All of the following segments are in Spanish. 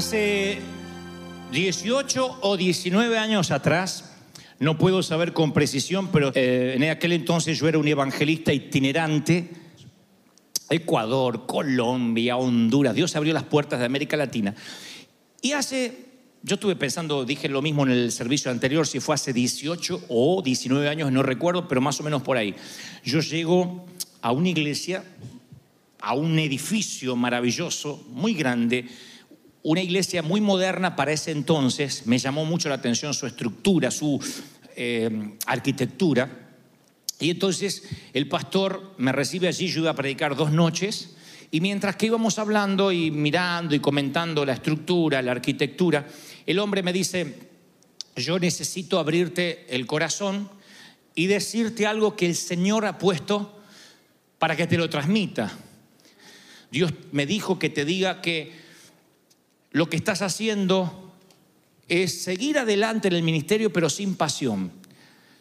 Hace 18 o 19 años atrás, no puedo saber con precisión, pero eh, en aquel entonces yo era un evangelista itinerante. Ecuador, Colombia, Honduras, Dios abrió las puertas de América Latina. Y hace, yo estuve pensando, dije lo mismo en el servicio anterior, si fue hace 18 o 19 años, no recuerdo, pero más o menos por ahí. Yo llego a una iglesia, a un edificio maravilloso, muy grande, una iglesia muy moderna para ese entonces, me llamó mucho la atención su estructura, su eh, arquitectura. Y entonces el pastor me recibe allí, yo iba a predicar dos noches, y mientras que íbamos hablando y mirando y comentando la estructura, la arquitectura, el hombre me dice, yo necesito abrirte el corazón y decirte algo que el Señor ha puesto para que te lo transmita. Dios me dijo que te diga que lo que estás haciendo es seguir adelante en el ministerio, pero sin pasión.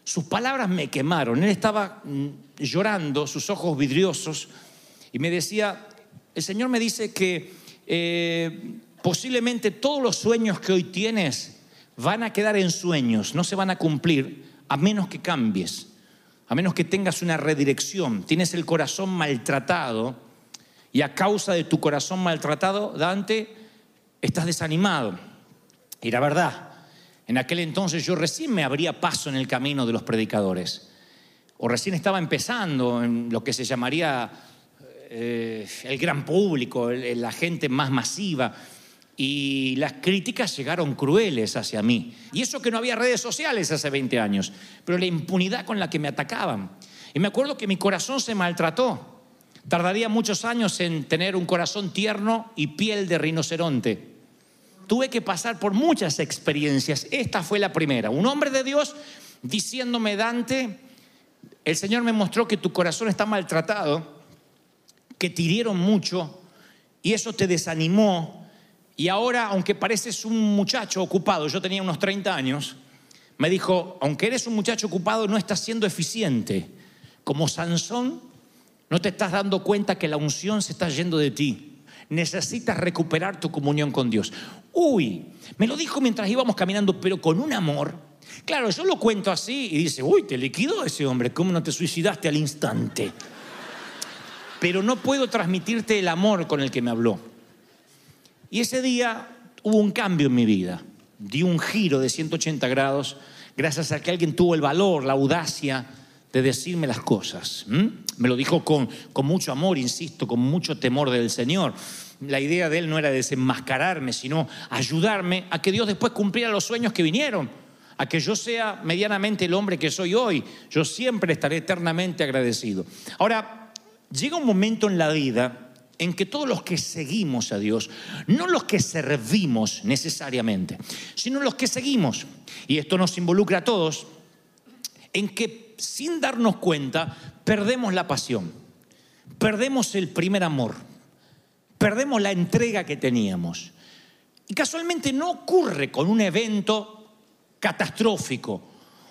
Sus palabras me quemaron. Él estaba mm, llorando, sus ojos vidriosos, y me decía, el Señor me dice que eh, posiblemente todos los sueños que hoy tienes van a quedar en sueños, no se van a cumplir, a menos que cambies, a menos que tengas una redirección. Tienes el corazón maltratado, y a causa de tu corazón maltratado, Dante, estás desanimado. Y la verdad, en aquel entonces yo recién me abría paso en el camino de los predicadores. O recién estaba empezando en lo que se llamaría eh, el gran público, la gente más masiva. Y las críticas llegaron crueles hacia mí. Y eso que no había redes sociales hace 20 años, pero la impunidad con la que me atacaban. Y me acuerdo que mi corazón se maltrató. Tardaría muchos años en tener un corazón tierno y piel de rinoceronte tuve que pasar por muchas experiencias. Esta fue la primera. Un hombre de Dios diciéndome, Dante, el Señor me mostró que tu corazón está maltratado, que te hirieron mucho y eso te desanimó. Y ahora, aunque pareces un muchacho ocupado, yo tenía unos 30 años, me dijo, aunque eres un muchacho ocupado, no estás siendo eficiente. Como Sansón, no te estás dando cuenta que la unción se está yendo de ti. Necesitas recuperar tu comunión con Dios. Uy, me lo dijo mientras íbamos caminando, pero con un amor. Claro, yo lo cuento así y dice, uy, te liquidó ese hombre, ¿cómo no te suicidaste al instante? Pero no puedo transmitirte el amor con el que me habló. Y ese día hubo un cambio en mi vida. Di un giro de 180 grados gracias a que alguien tuvo el valor, la audacia de decirme las cosas. ¿m? Me lo dijo con, con mucho amor, insisto, con mucho temor del Señor. La idea de él no era desenmascararme, sino ayudarme a que Dios después cumpliera los sueños que vinieron, a que yo sea medianamente el hombre que soy hoy. Yo siempre estaré eternamente agradecido. Ahora, llega un momento en la vida en que todos los que seguimos a Dios, no los que servimos necesariamente, sino los que seguimos, y esto nos involucra a todos, en que sin darnos cuenta perdemos la pasión, perdemos el primer amor, perdemos la entrega que teníamos. Y casualmente no ocurre con un evento catastrófico,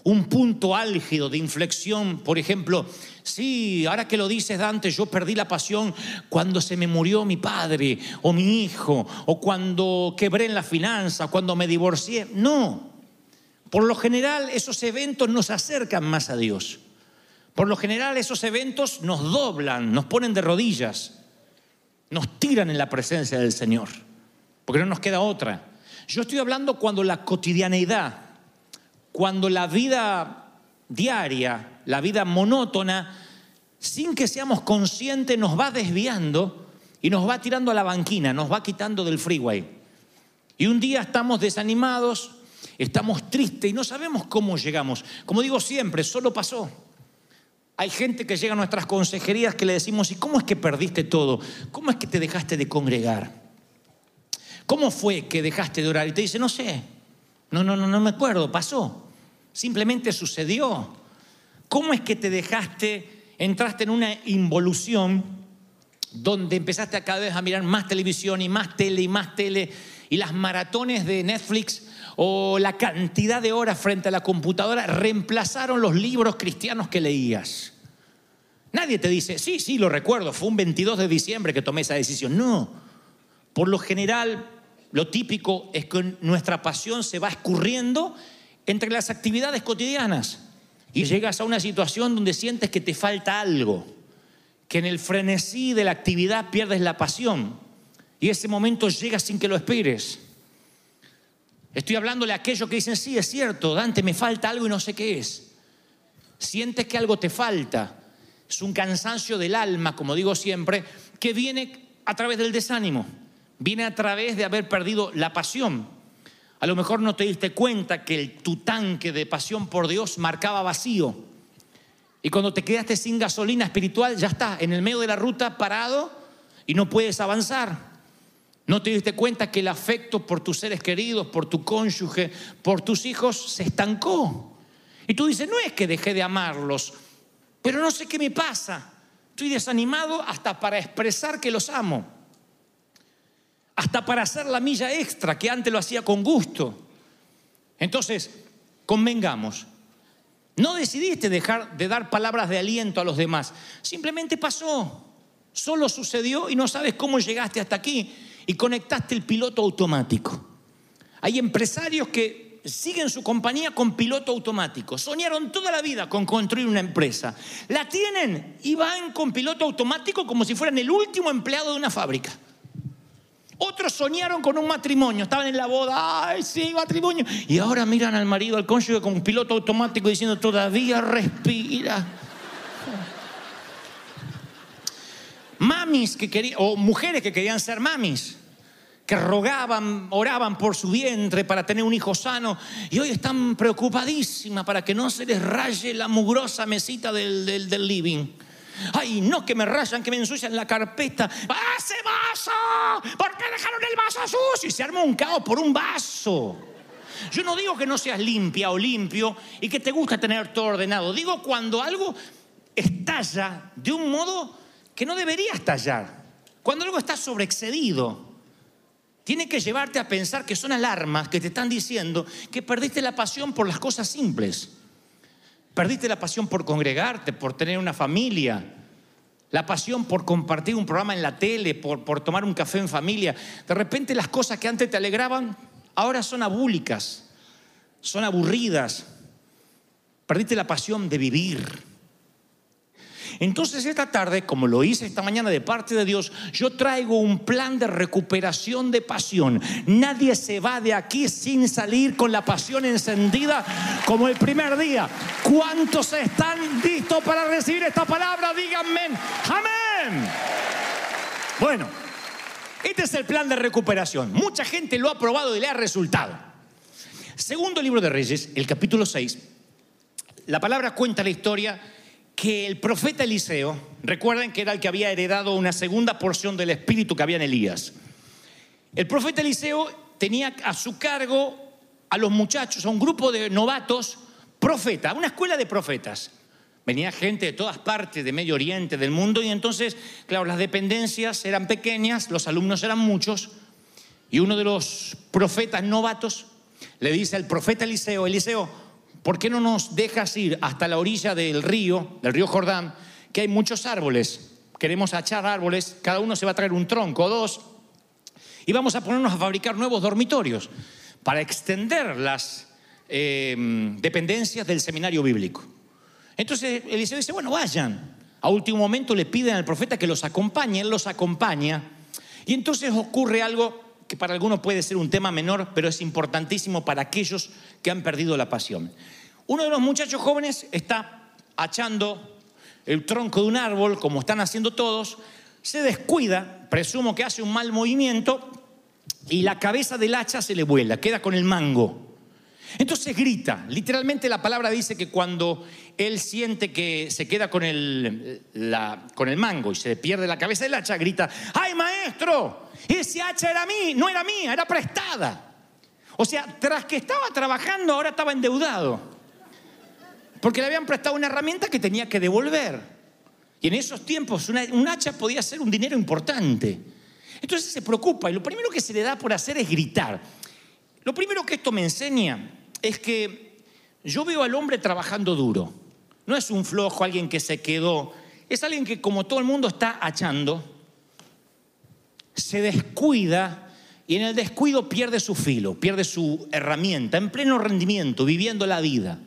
un punto álgido de inflexión, por ejemplo, sí, ahora que lo dices Dante, yo perdí la pasión cuando se me murió mi padre o mi hijo, o cuando quebré en la finanza, cuando me divorcié. No, Por lo general esos eventos nos acercan más a Dios. Por lo general esos eventos nos doblan, nos ponen de rodillas, nos tiran en la presencia del Señor, porque no nos queda otra. Yo estoy hablando cuando la cotidianeidad, cuando la vida diaria, la vida monótona, sin que seamos conscientes, nos va desviando y nos va tirando a la banquina, nos va quitando del freeway. Y un día estamos desanimados, estamos tristes y no sabemos cómo llegamos. Como digo siempre, solo pasó. Hay gente que llega a nuestras consejerías que le decimos, ¿y cómo es que perdiste todo? ¿Cómo es que te dejaste de congregar? ¿Cómo fue que dejaste de orar? Y te dice, no sé, no, no, no, no me acuerdo, pasó. Simplemente sucedió. ¿Cómo es que te dejaste, entraste en una involución donde empezaste a cada vez a mirar más televisión y más tele y más tele y las maratones de Netflix o la cantidad de horas frente a la computadora reemplazaron los libros cristianos que leías. Nadie te dice, sí, sí, lo recuerdo, fue un 22 de diciembre que tomé esa decisión. No, por lo general, lo típico es que nuestra pasión se va escurriendo entre las actividades cotidianas y llegas a una situación donde sientes que te falta algo, que en el frenesí de la actividad pierdes la pasión. Y ese momento llega sin que lo esperes. Estoy hablándole a aquellos que dicen, sí, es cierto, Dante, me falta algo y no sé qué es. Sientes que algo te falta. Es un cansancio del alma, como digo siempre, que viene a través del desánimo. Viene a través de haber perdido la pasión. A lo mejor no te diste cuenta que el, tu tanque de pasión por Dios marcaba vacío. Y cuando te quedaste sin gasolina espiritual, ya está, en el medio de la ruta parado y no puedes avanzar. ¿No te diste cuenta que el afecto por tus seres queridos, por tu cónyuge, por tus hijos se estancó? Y tú dices, no es que dejé de amarlos, pero no sé qué me pasa. Estoy desanimado hasta para expresar que los amo. Hasta para hacer la milla extra que antes lo hacía con gusto. Entonces, convengamos, no decidiste dejar de dar palabras de aliento a los demás. Simplemente pasó. Solo sucedió y no sabes cómo llegaste hasta aquí y conectaste el piloto automático. Hay empresarios que siguen su compañía con piloto automático. Soñaron toda la vida con construir una empresa. La tienen y van con piloto automático como si fueran el último empleado de una fábrica. Otros soñaron con un matrimonio, estaban en la boda, ay sí, matrimonio. Y ahora miran al marido, al cónyuge con piloto automático diciendo, todavía respira. Mamis que querían, o mujeres que querían ser mamis que rogaban, oraban por su vientre para tener un hijo sano y hoy están preocupadísimas para que no se les raye la mugrosa mesita del, del, living. Ay, no, que me rayan, que me ensucian la carpeta. ¡Ese vaso! ¿Por qué dejaron el vaso sucio? Y se armó un caos por un vaso. Yo no digo que no seas limpia o limpio y que te gusta tener todo ordenado. Digo cuando algo estalla de un modo que no debería estallar. Cuando algo está sobreexcedido tiene que llevarte a pensar que son alarmas que te están diciendo que perdiste la pasión por las cosas simples. Perdiste la pasión por congregarte, por tener una familia, la pasión por compartir un programa en la tele, por, por tomar un café en familia. De repente las cosas que antes te alegraban ahora son abúlicas, son aburridas. Perdiste la pasión de vivir. Entonces esta tarde, como lo hice esta mañana de parte de Dios, yo traigo un plan de recuperación de pasión. Nadie se va de aquí sin salir con la pasión encendida como el primer día. ¿Cuántos están listos para recibir esta palabra? Díganme, amén. Bueno, este es el plan de recuperación. Mucha gente lo ha probado y le ha resultado. Segundo libro de Reyes, el capítulo 6, la palabra cuenta la historia que el profeta Eliseo, recuerden que era el que había heredado una segunda porción del espíritu que había en Elías. El profeta Eliseo tenía a su cargo a los muchachos, a un grupo de novatos, profetas, una escuela de profetas. Venía gente de todas partes, de Medio Oriente, del mundo, y entonces, claro, las dependencias eran pequeñas, los alumnos eran muchos, y uno de los profetas novatos le dice al profeta Eliseo, Eliseo, ¿por qué no nos dejas ir hasta la orilla del río, del río Jordán, que hay muchos árboles? Queremos echar árboles, cada uno se va a traer un tronco o dos, y vamos a ponernos a fabricar nuevos dormitorios para extender las, eh, dependencias del seminario bíblico. Entonces Eliseo dice, bueno, vayan. A último momento le piden al profeta que los acompañe, él los acompaña. Y entonces ocurre algo que para algunos puede ser un tema menor, pero es importantísimo para aquellos que han perdido la pasión. Uno de los muchachos jóvenes está achando el tronco de un árbol, como están haciendo todos, se descuida, presumo que hace un mal movimiento, y la cabeza del hacha se le vuela, queda con el mango. Entonces grita, literalmente la palabra dice que cuando él siente que se queda con el, con el mango y se pierde la cabeza del hacha, grita, ¡ay maestro! Ese hacha era mí, no era mía, era prestada. O sea, tras que estaba trabajando, ahora estaba endeudado. Porque le habían prestado una herramienta que tenía que devolver. Y en esos tiempos un hacha podía ser un dinero importante. Entonces se preocupa y lo primero que se le da por hacer es gritar. Lo primero que esto me enseña es que yo veo al hombre trabajando duro. No es un flojo, alguien que se quedó. Es alguien que como todo el mundo está achando, se descuida y en el descuido pierde su filo, pierde su herramienta, en pleno rendimiento, viviendo la vida.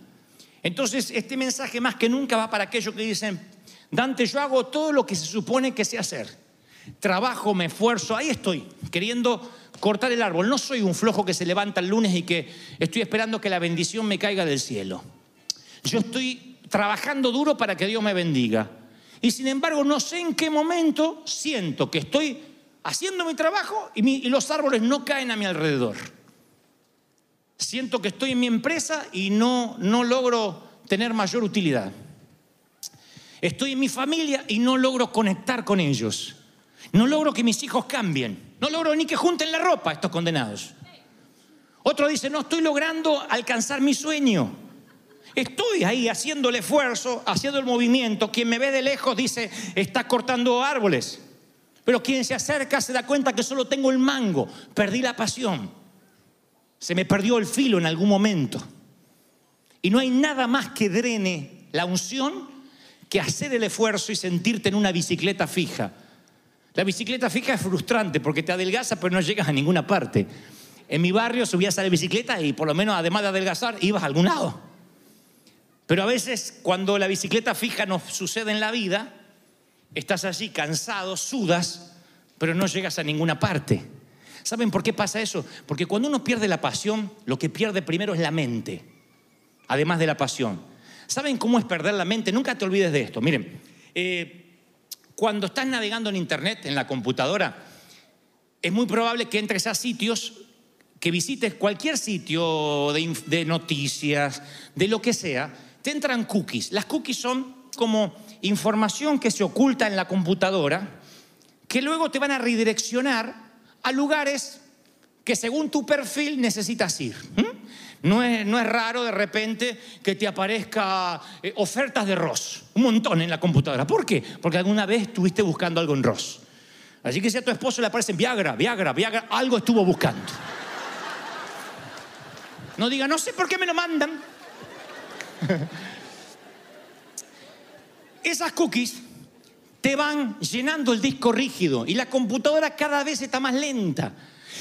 Entonces, este mensaje más que nunca va para aquellos que dicen, Dante, yo hago todo lo que se supone que sé hacer. Trabajo, me esfuerzo, ahí estoy, queriendo cortar el árbol. No soy un flojo que se levanta el lunes y que estoy esperando que la bendición me caiga del cielo. Yo estoy trabajando duro para que Dios me bendiga. Y sin embargo, no sé en qué momento siento que estoy haciendo mi trabajo y, y los árboles no caen a mi alrededor. Siento que estoy en mi empresa y no, no logro tener mayor utilidad. Estoy en mi familia y no logro conectar con ellos. No logro que mis hijos cambien. No logro ni que junten la ropa estos condenados. Otro dice, no estoy logrando alcanzar mi sueño. Estoy ahí haciendo el esfuerzo, haciendo el movimiento. Quien me ve de lejos dice, está cortando árboles. Pero quien se acerca se da cuenta que solo tengo el mango. Perdí la pasión. Se me perdió el filo en algún momento. Y no hay nada más que drene la unción que hacer el esfuerzo y sentirte en una bicicleta fija. La bicicleta fija es frustrante porque te adelgaza pero no llegas a ninguna parte. En mi barrio subías a la bicicleta y por lo menos además de adelgazar ibas a algún lado. Pero a veces cuando la bicicleta fija nos sucede en la vida, estás allí cansado, sudas, pero no llegas a ninguna parte. ¿Saben por qué pasa eso? Porque cuando uno pierde la pasión, lo que pierde primero es la mente, además de la pasión. ¿Saben cómo es perder la mente? Nunca te olvides de esto. Miren, eh, cuando estás navegando en Internet, en la computadora, es muy probable que entres a sitios, que visites cualquier sitio de, de noticias, de lo que sea, te entran cookies. Las cookies son como información que se oculta en la computadora, que luego te van a redireccionar a lugares que según tu perfil necesitas ir. No es, no es raro de repente que te aparezca eh, ofertas de Ross, un montón en la computadora. ¿Por qué? Porque alguna vez estuviste buscando algo en Ross. Así que si a tu esposo le aparecen Viagra, Viagra, Viagra, algo estuvo buscando. No diga, no sé por qué me lo mandan. Esas cookies te van llenando el disco rígido y la computadora cada vez está más lenta.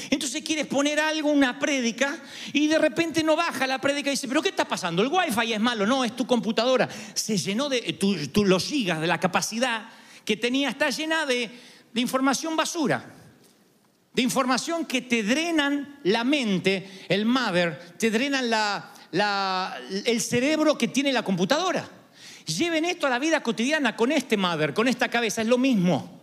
Entonces quieres poner algo, una prédica, y de repente no baja la prédica y dice, pero ¿qué está pasando? El wifi es malo, no, es tu computadora. Se llenó de, tu- tu- los gigas, de la capacidad que tenía, está llena de, de información basura. De información que te drenan la mente, el mother, te drenan la- el cerebro que tiene la computadora. Lleven esto a la vida cotidiana con este mother, con esta cabeza, es lo mismo.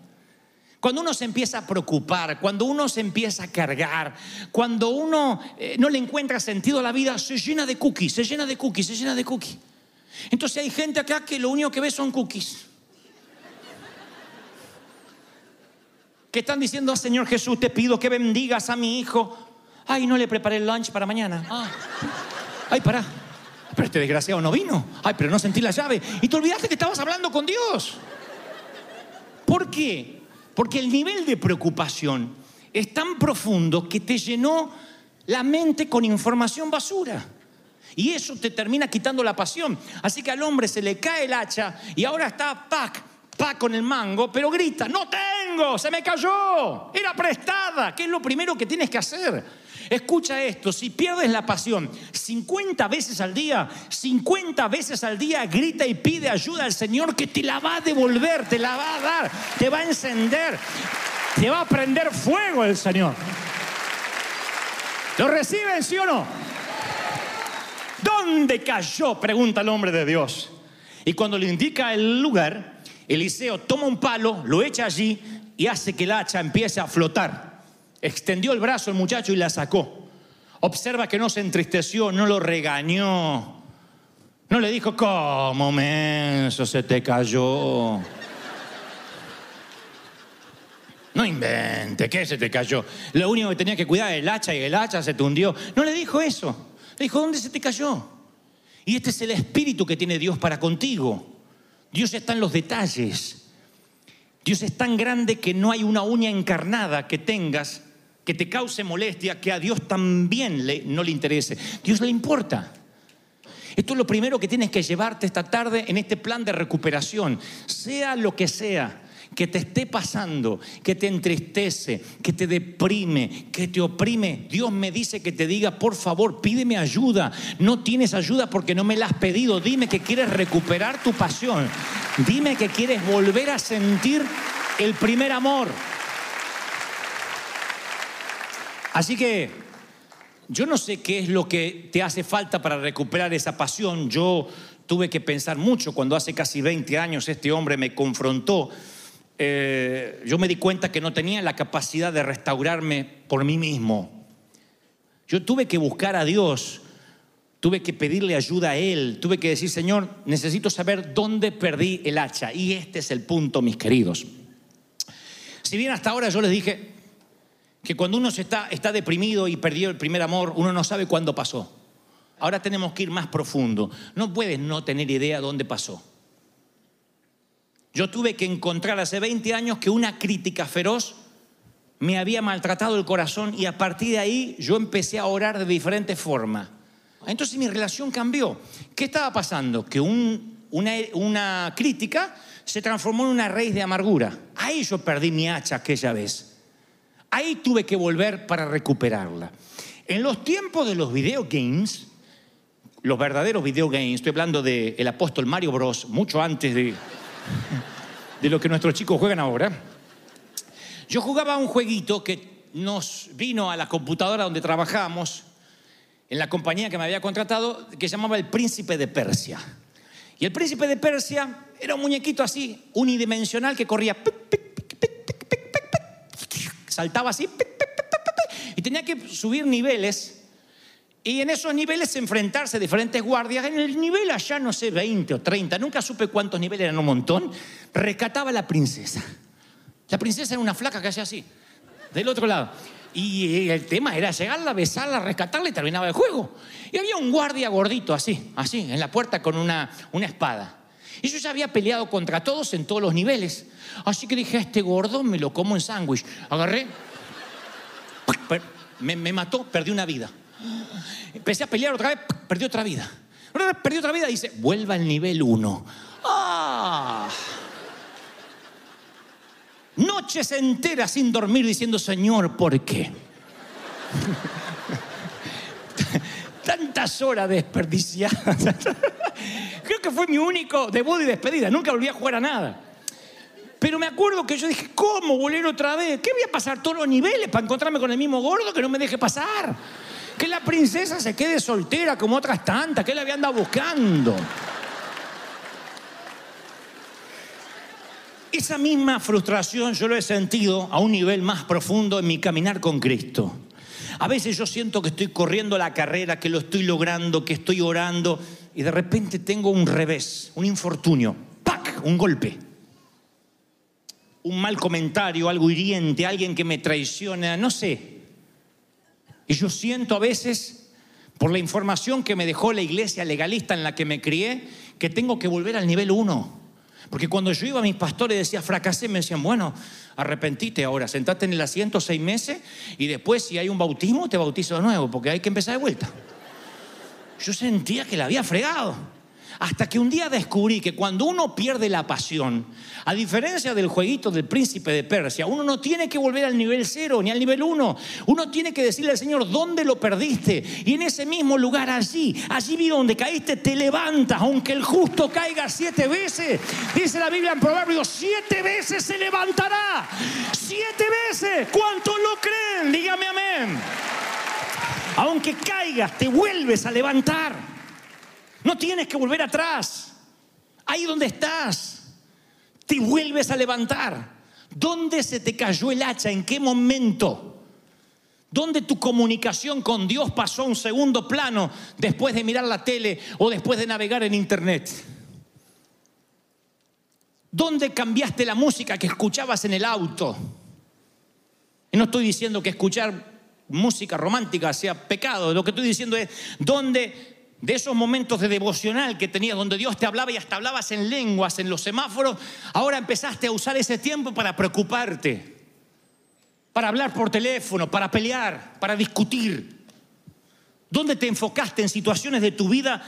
Cuando uno se empieza a preocupar, cuando uno se empieza a cargar, cuando uno eh, no le encuentra sentido a la vida, se llena de cookies, se llena de cookies, se llena de cookies. Entonces hay gente acá que lo único que ve son cookies. Que están diciendo, Señor Jesús, te pido que bendigas a mi hijo. Ay, no le preparé el lunch para mañana. Ah. Ay, pará. Pero este desgraciado no vino. Ay, pero no sentí la llave. Y te olvidaste que estabas hablando con Dios. ¿Por qué? Porque el nivel de preocupación es tan profundo que te llenó la mente con información basura. Y eso te termina quitando la pasión. Así que al hombre se le cae el hacha y ahora está pac, pac con el mango, pero grita, no tengo, se me cayó, era prestada, que es lo primero que tienes que hacer. Escucha esto, si pierdes la pasión 50 veces al día, 50 veces al día grita y pide ayuda al Señor que te la va a devolver, te la va a dar, te va a encender, te va a prender fuego el Señor. ¿Lo reciben, sí o no? ¿Dónde cayó? Pregunta el hombre de Dios. Y cuando le indica el lugar, Eliseo toma un palo, lo echa allí y hace que el hacha empiece a flotar. Extendió el brazo el muchacho y la sacó. Observa que no se entristeció, no lo regañó. No le dijo, ¿cómo menso se te cayó? No invente, ¿qué se te cayó? Lo único que tenía que cuidar era el hacha y el hacha se te hundió. No le dijo eso. Le dijo, ¿dónde se te cayó? Y este es el espíritu que tiene Dios para contigo. Dios está en los detalles. Dios es tan grande que no hay una uña encarnada que tengas que te cause molestia que a Dios también le, no le interese. Dios le importa. Esto es lo primero que tienes que llevarte esta tarde en este plan de recuperación, sea lo que sea que te esté pasando, que te entristece, que te deprime, que te oprime, Dios me dice que te diga, por favor, pídeme ayuda. No tienes ayuda porque no me la has pedido. Dime que quieres recuperar tu pasión. Dime que quieres volver a sentir el primer amor. Así que yo no sé qué es lo que te hace falta para recuperar esa pasión. Yo tuve que pensar mucho cuando hace casi 20 años este hombre me confrontó eh, yo me di cuenta que no tenía la capacidad de restaurarme por mí mismo. Yo tuve que buscar a Dios, tuve que pedirle ayuda a Él, tuve que decir, Señor, necesito saber dónde perdí el hacha. Y este es el punto, mis queridos. Si bien hasta ahora yo les dije que cuando uno se está, está deprimido y perdió el primer amor, uno no sabe cuándo pasó. Ahora tenemos que ir más profundo. No puedes no tener idea dónde pasó. Yo tuve que encontrar hace 20 años que una crítica feroz me había maltratado el corazón y a partir de ahí yo empecé a orar de diferentes formas. Entonces mi relación cambió. ¿Qué estaba pasando? Que un- una, crítica se transformó en una raíz de amargura. Ahí yo perdí mi hacha aquella vez. Ahí tuve que volver para recuperarla. En los tiempos de los video games, los verdaderos video games, estoy hablando del el apóstol Mario Bros, mucho antes de, de lo que nuestros chicos juegan ahora. Yo jugaba un jueguito que nos vino a la computadora donde trabajábamos, en la compañía que me había contratado, que se llamaba El Príncipe de Persia. Y el Príncipe de Persia era un muñequito así, unidimensional, que corría, saltaba así, y tenía que subir niveles y en esos niveles enfrentarse a diferentes guardias. En el nivel allá, no sé, 20 o 30, nunca supe cuántos niveles eran un montón, rescataba a la princesa. La princesa era una flaca que hacía así, del otro lado. Y el tema era llegarla, besarla, rescatarla y terminaba el juego. Y había un guardia gordito así, así, en la puerta con una, una espada. Y yo ya había peleado contra todos en todos los niveles. Así que dije, a este gordo me lo como en sándwich. Agarré, me, me mató, perdí una vida. Empecé a pelear otra vez, perdí otra vida. Otra vez perdí otra vida y dice, vuelva al nivel 1. ¡Ah! Noches enteras sin dormir diciendo, Señor, ¿por qué? Tantas horas desperdiciadas. Creo que fue mi único debut y despedida. Nunca volví a jugar a nada. Pero me acuerdo que yo dije, ¿cómo volver otra vez? ¿Qué voy a pasar todos los niveles para encontrarme con el mismo gordo que no me deje pasar? Que la princesa se quede soltera como otras tantas, que él había andado buscando. Esa misma frustración yo lo he sentido a un nivel más profundo en mi caminar con Cristo. A veces yo siento que estoy corriendo la carrera, que lo estoy logrando, que estoy orando y de repente tengo un revés, un infortunio, ¡pac! Un golpe. Un mal comentario, algo hiriente, alguien que me traiciona, no sé. Y yo siento a veces, por la información que me dejó la iglesia legalista en la que me crié, que tengo que volver al nivel uno. Porque cuando yo iba a mis pastores y decía fracasé, me decían, bueno, arrepentite ahora, sentate en el asiento seis meses y después si hay un bautismo te bautizo de nuevo, porque hay que empezar de vuelta. Yo sentía que la había fregado. Hasta que un día descubrí que cuando uno pierde la pasión, a diferencia del jueguito del príncipe de Persia, uno no tiene que volver al nivel cero ni al nivel uno. Uno tiene que decirle al Señor, ¿dónde lo perdiste? Y en ese mismo lugar, allí, allí vi donde caíste, te levantas, aunque el justo caiga siete veces. Dice la Biblia en Proverbios, siete veces se levantará. Siete veces. ¿Cuántos lo creen? Dígame amén. Aunque caigas, te vuelves a levantar. No tienes que volver atrás. Ahí donde estás, te vuelves a levantar. ¿Dónde se te cayó el hacha? ¿En qué momento? ¿Dónde tu comunicación con Dios pasó a un segundo plano después de mirar la tele o después de navegar en internet? ¿Dónde cambiaste la música que escuchabas en el auto? Y no estoy diciendo que escuchar música romántica sea pecado, lo que estoy diciendo es dónde de esos momentos de devocional que tenías donde Dios te hablaba y hasta hablabas en lenguas, en los semáforos, ahora empezaste a usar ese tiempo para preocuparte, para hablar por teléfono, para pelear, para discutir. ¿Dónde te enfocaste en situaciones de tu vida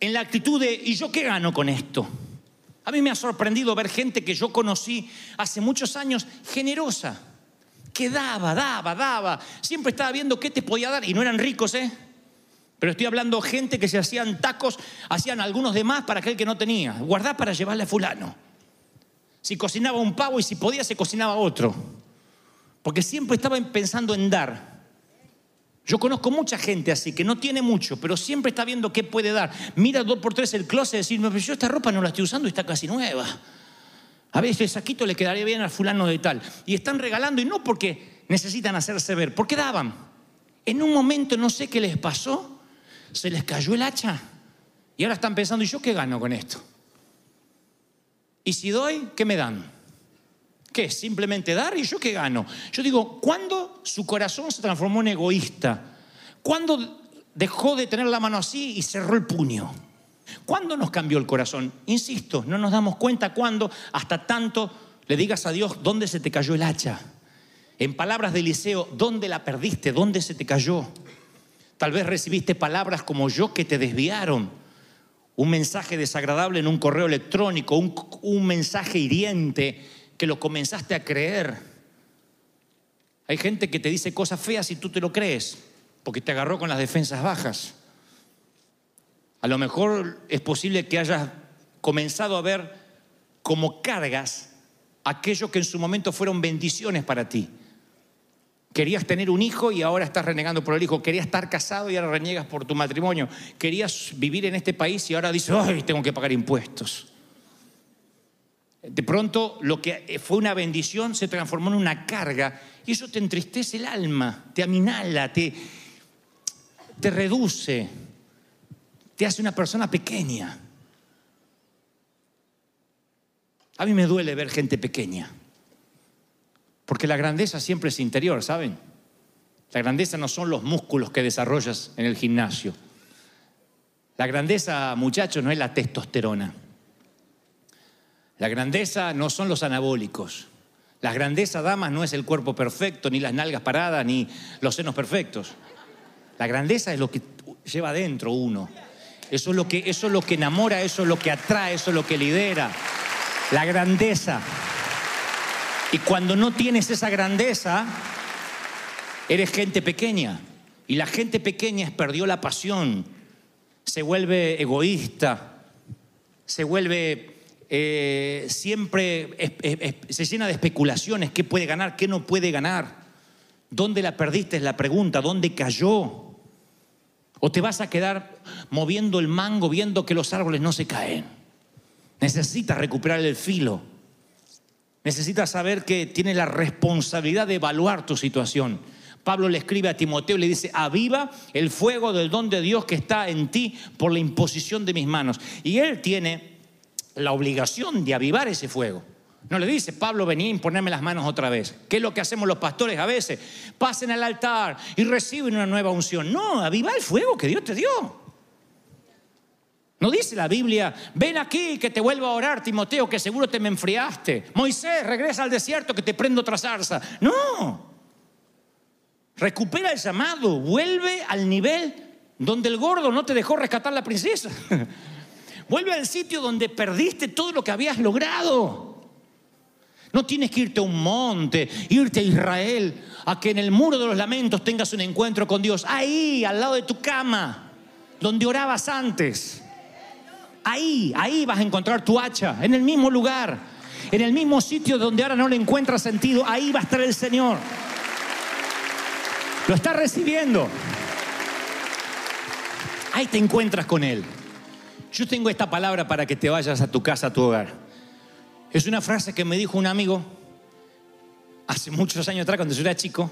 en la actitud de, ¿y yo qué gano con esto? A mí me ha sorprendido ver gente que yo conocí hace muchos años generosa, que daba, daba, daba, siempre estaba viendo qué te podía dar y no eran ricos, ¿eh? Pero estoy hablando gente que se hacían tacos, hacían algunos de más para aquel que no tenía. Guardá para llevarle a fulano. Si cocinaba un pavo y si podía se cocinaba otro. Porque siempre estaba pensando en dar. Yo conozco mucha gente así, que no tiene mucho, pero siempre está viendo qué puede dar. Mira dos por tres el closet y decir, no, pero yo esta ropa no la estoy usando y está casi nueva. A veces el saquito le quedaría bien al fulano de tal. Y están regalando y no porque necesitan hacerse ver, porque daban. En un momento no sé qué les pasó, se les cayó el hacha. Y ahora están pensando, ¿y yo qué gano con esto? Y si doy, ¿qué me dan? ¿Qué? ¿Simplemente dar? ¿Y yo qué gano? Yo digo, ¿cuándo su corazón se transformó en egoísta? ¿Cuándo dejó de tener la mano así y cerró el puño? ¿Cuándo nos cambió el corazón? Insisto, no nos damos cuenta cuándo, hasta tanto le digas a Dios dónde se te cayó el hacha. En palabras de Eliseo, ¿dónde la perdiste? ¿Dónde se te cayó? Tal vez recibiste palabras como yo que te desviaron. Un mensaje desagradable en un correo electrónico, un, mensaje hiriente que lo comenzaste a creer. Hay gente que te dice cosas feas y tú te lo crees, porque te agarró con las defensas bajas. A lo mejor es posible que hayas comenzado a ver como cargas aquello que en su momento fueron bendiciones para ti. Querías tener un hijo y ahora estás renegando por el hijo. Querías estar casado y ahora reniegas por tu matrimonio. Querías vivir en este país y ahora dices, ay, tengo que pagar impuestos. De pronto lo que fue una bendición se transformó en una carga y eso te entristece el alma, te aminala, te, te reduce, te hace una persona pequeña. A mí me duele ver gente pequeña. Porque la grandeza siempre es interior, ¿saben? La grandeza no son los músculos que desarrollas en el gimnasio. La grandeza, muchachos, no es la testosterona. La grandeza no son los anabólicos. La grandeza, damas, no es el cuerpo perfecto, ni las nalgas paradas, ni los senos perfectos. La grandeza es lo que lleva adentro uno. Eso es lo que, eso es lo que enamora, eso es lo que atrae, eso es lo que lidera. La grandeza. Y cuando no tienes esa grandeza, eres gente pequeña. Y la gente pequeña perdió la pasión, se vuelve egoísta, se vuelve eh, siempre, se llena de especulaciones, qué puede ganar, qué no puede ganar. ¿Dónde la perdiste? Es la pregunta, ¿dónde cayó? ¿O te vas a quedar moviendo el mango viendo que los árboles no se caen? Necesitas recuperar el filo. Necesitas saber que tiene la responsabilidad de evaluar tu situación. Pablo le escribe a Timoteo y le dice, aviva el fuego del don de Dios que está en ti por la imposición de mis manos. Y él tiene la obligación de avivar ese fuego. No le dice, Pablo, vení a ponerme las manos otra vez. ¿Qué es lo que hacemos los pastores a veces? Pasen al altar y reciben una nueva unción. No, aviva el fuego que Dios te dio. No dice la Biblia, ven aquí que te vuelvo a orar, Timoteo, que seguro te me enfriaste. Moisés, regresa al desierto que te prendo otra zarza. No. Recupera el llamado, vuelve al nivel donde el gordo no te dejó rescatar la princesa. Vuelve al sitio donde perdiste todo lo que habías logrado. No tienes que irte a un monte, irte a Israel, a que en el muro de los lamentos tengas un encuentro con Dios. Ahí, al lado de tu cama, donde orabas antes. Ahí, ahí vas a encontrar tu hacha, en el mismo lugar, en el mismo sitio donde ahora no le encuentras sentido. Ahí va a estar el Señor. Lo estás recibiendo. Ahí te encuentras con Él. Yo tengo esta palabra para que te vayas a tu casa, a tu hogar. Es una frase que me dijo un amigo hace muchos años atrás, cuando yo era chico.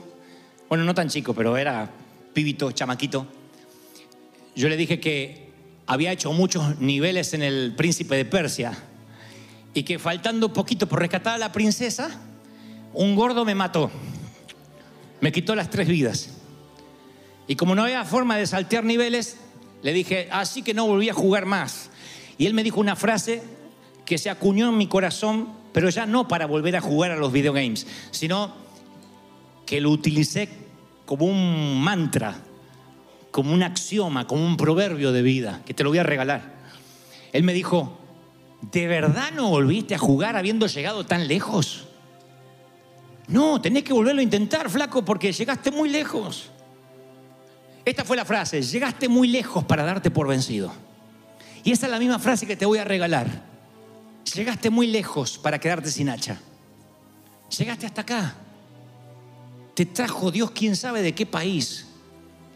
Bueno, no tan chico, pero era pibito, chamaquito. Yo le dije que había hecho muchos niveles en el príncipe de Persia y que faltando poquito por rescatar a la princesa, un gordo me mató. Me quitó las tres vidas. Y como no había forma de saltear niveles, le dije, así que no volví a jugar más. Y él me dijo una frase que se acuñó en mi corazón, pero ya no para volver a jugar a los videogames, sino que lo utilicé como un mantra, como un axioma, como un proverbio de vida, que te lo voy a regalar. Él me dijo, ¿de verdad no volviste a jugar habiendo llegado tan lejos? No, tenés que volverlo a intentar, flaco, porque llegaste muy lejos. Esta fue la frase, llegaste muy lejos para darte por vencido. Y esa es la misma frase que te voy a regalar. Llegaste muy lejos para quedarte sin hacha. Llegaste hasta acá. Te trajo Dios quién sabe de qué país.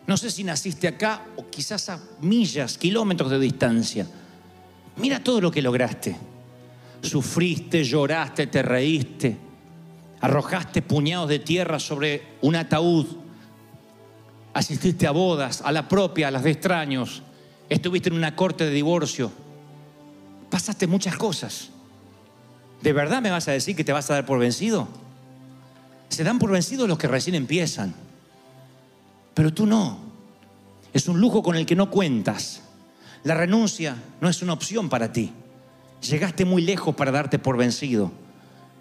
No sé si naciste acá o quizás a millas, kilómetros de distancia. Mira todo lo que lograste. Sufriste, lloraste, te reíste. Arrojaste puñados de tierra sobre un ataúd asististe a bodas, a la propia, a las de extraños, estuviste en una corte de divorcio, pasaste muchas cosas. ¿De verdad me vas a decir que te vas a dar por vencido? Se dan por vencidos los que recién empiezan, pero tú no. Es un lujo con el que no cuentas. La renuncia no es una opción para ti. Llegaste muy lejos para darte por vencido.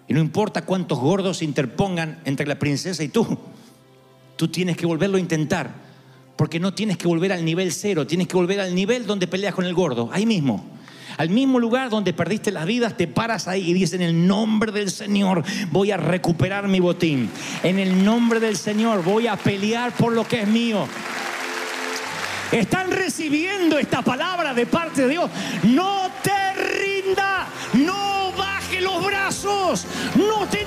Y no importa cuántos gordos se interpongan entre la princesa y tú, Tú tienes que volverlo a intentar, porque no tienes que volver al nivel cero, tienes que volver al nivel donde peleas con el gordo, ahí mismo. Al mismo lugar donde perdiste las vidas, te paras ahí y dices, en el nombre del Señor voy a recuperar mi botín. En el nombre del Señor voy a pelear por lo que es mío. Están recibiendo esta palabra de parte de Dios. No te rinda, no baje los brazos, no te